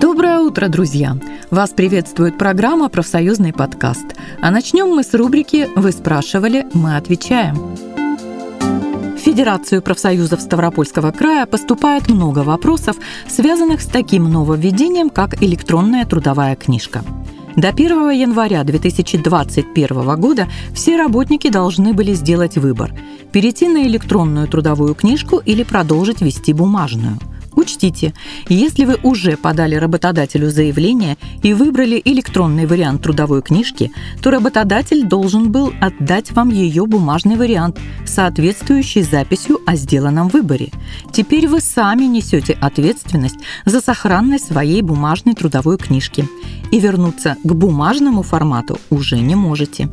Доброе утро, друзья! Вас приветствует программа «Профсоюзный подкаст». А начнем мы с рубрики «Вы спрашивали, мы отвечаем». Федерацию профсоюзов Ставропольского края поступает много вопросов, связанных с таким нововведением, как электронная трудовая книжка. До 1 января 2021 года все работники должны были сделать выбор – перейти на электронную трудовую книжку или продолжить вести бумажную – Учтите, если вы уже подали работодателю заявление и выбрали электронный вариант трудовой книжки, то работодатель должен был отдать вам ее бумажный вариант, соответствующий записью о сделанном выборе. Теперь вы сами несете ответственность за сохранность своей бумажной трудовой книжки и вернуться к бумажному формату уже не можете.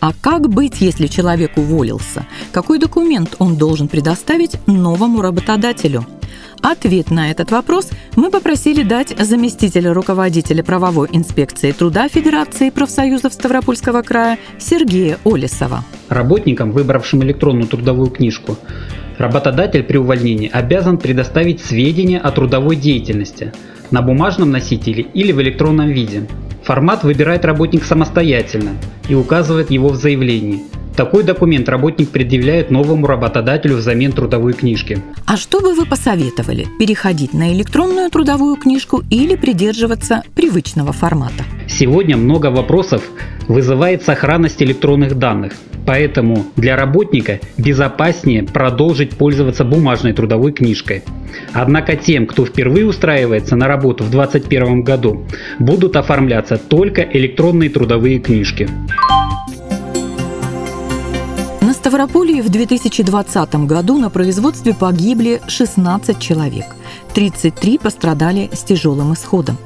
А как быть, если человек уволился? Какой документ он должен предоставить новому работодателю? Ответ на этот вопрос мы попросили дать заместителя руководителя правовой инспекции труда Федерации профсоюзов Ставропольского края Сергея Олесова. Работникам, выбравшим электронную трудовую книжку, работодатель при увольнении обязан предоставить сведения о трудовой деятельности на бумажном носителе или в электронном виде. Формат выбирает работник самостоятельно и указывает его в заявлении – такой документ работник предъявляет новому работодателю взамен трудовой книжки. А что бы вы посоветовали? Переходить на электронную трудовую книжку или придерживаться привычного формата? Сегодня много вопросов вызывает сохранность электронных данных. Поэтому для работника безопаснее продолжить пользоваться бумажной трудовой книжкой. Однако тем, кто впервые устраивается на работу в 2021 году, будут оформляться только электронные трудовые книжки. Ставрополе в 2020 году на производстве погибли 16 человек. 33 пострадали с тяжелым исходом.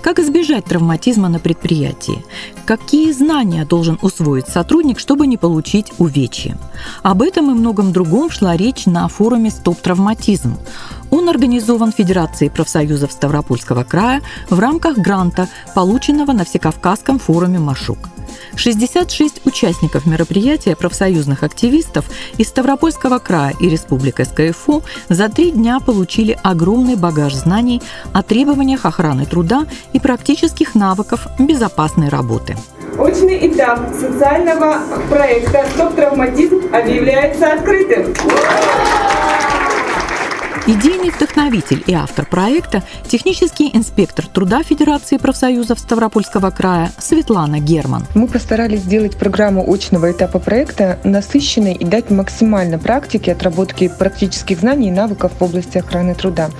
Как избежать травматизма на предприятии? Какие знания должен усвоить сотрудник, чтобы не получить увечья? Об этом и многом другом шла речь на форуме «Стоп травматизм». Он организован Федерацией профсоюзов Ставропольского края в рамках гранта, полученного на Всекавказском форуме «Машук». 66 участников мероприятия профсоюзных активистов из Ставропольского края и Республики СКФУ за три дня получили огромный багаж знаний о требованиях охраны труда и практических навыков безопасной работы. Очный этап социального проекта «Стоп-травматизм» объявляется открытым. Идейный вдохновитель и автор проекта – технический инспектор труда Федерации профсоюзов Ставропольского края Светлана Герман. Мы постарались сделать программу очного этапа проекта насыщенной и дать максимально практики отработки практических знаний и навыков в области охраны труда.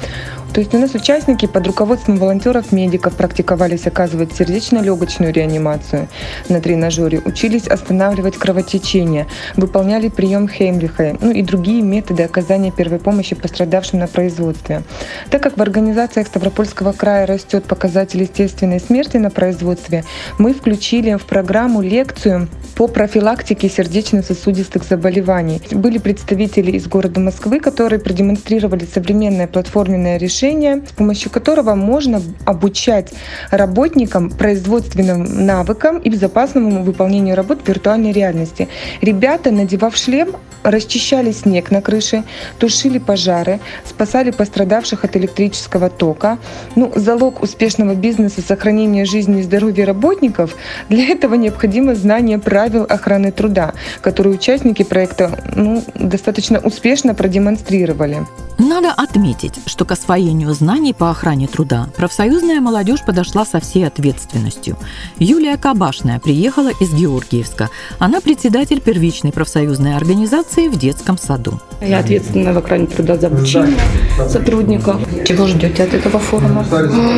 То есть у нас участники под руководством волонтеров-медиков практиковались оказывать сердечно-легочную реанимацию на тренажере, учились останавливать кровотечение, выполняли прием Хеймлиха, ну и другие методы оказания первой помощи пострадавшим на производстве. Так как в организациях Ставропольского края растет показатель естественной смерти на производстве, мы включили в программу лекцию по профилактике сердечно-сосудистых заболеваний. Были представители из города Москвы, которые продемонстрировали современное платформенное решение с помощью которого можно обучать работникам производственным навыкам и безопасному выполнению работ в виртуальной реальности. Ребята, надевав шлем, расчищали снег на крыше, тушили пожары, спасали пострадавших от электрического тока. Ну, залог успешного бизнеса, сохранения жизни и здоровья работников, для этого необходимо знание правил охраны труда, которые участники проекта ну, достаточно успешно продемонстрировали. Надо отметить, что к освоению знаний по охране труда профсоюзная молодежь подошла со всей ответственностью. Юлия Кабашная приехала из Георгиевска. Она председатель первичной профсоюзной организации в детском саду. Я ответственна в охране труда за обучение сотрудников. Чего ждете от этого форума?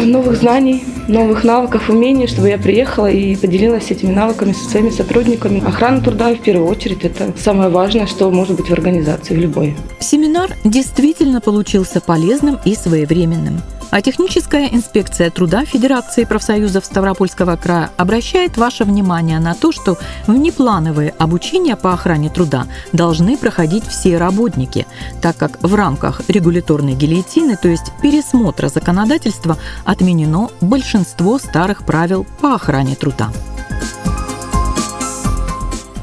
Новых знаний, новых навыков, умений, чтобы я приехала и поделилась этими навыками со своими сотрудниками. Охрана труда в первую очередь это самое важное, что может быть в организации, в любой. Семинар действительно получился полезным и своевременным. А техническая инспекция труда Федерации профсоюзов Ставропольского края обращает ваше внимание на то, что внеплановые обучения по охране труда должны проходить все работники, так как в рамках регуляторной гильотины, то есть пересмотра законодательства, отменено большинство старых правил по охране труда.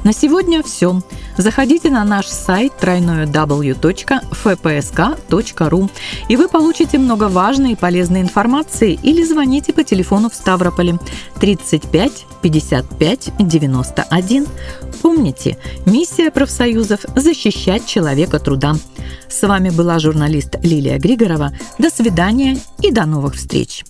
На сегодня все. Заходите на наш сайт www.fpsk.ru и вы получите много важной и полезной информации или звоните по телефону в Ставрополе 35 55 91. Помните, миссия профсоюзов – защищать человека труда. С вами была журналист Лилия Григорова. До свидания и до новых встреч!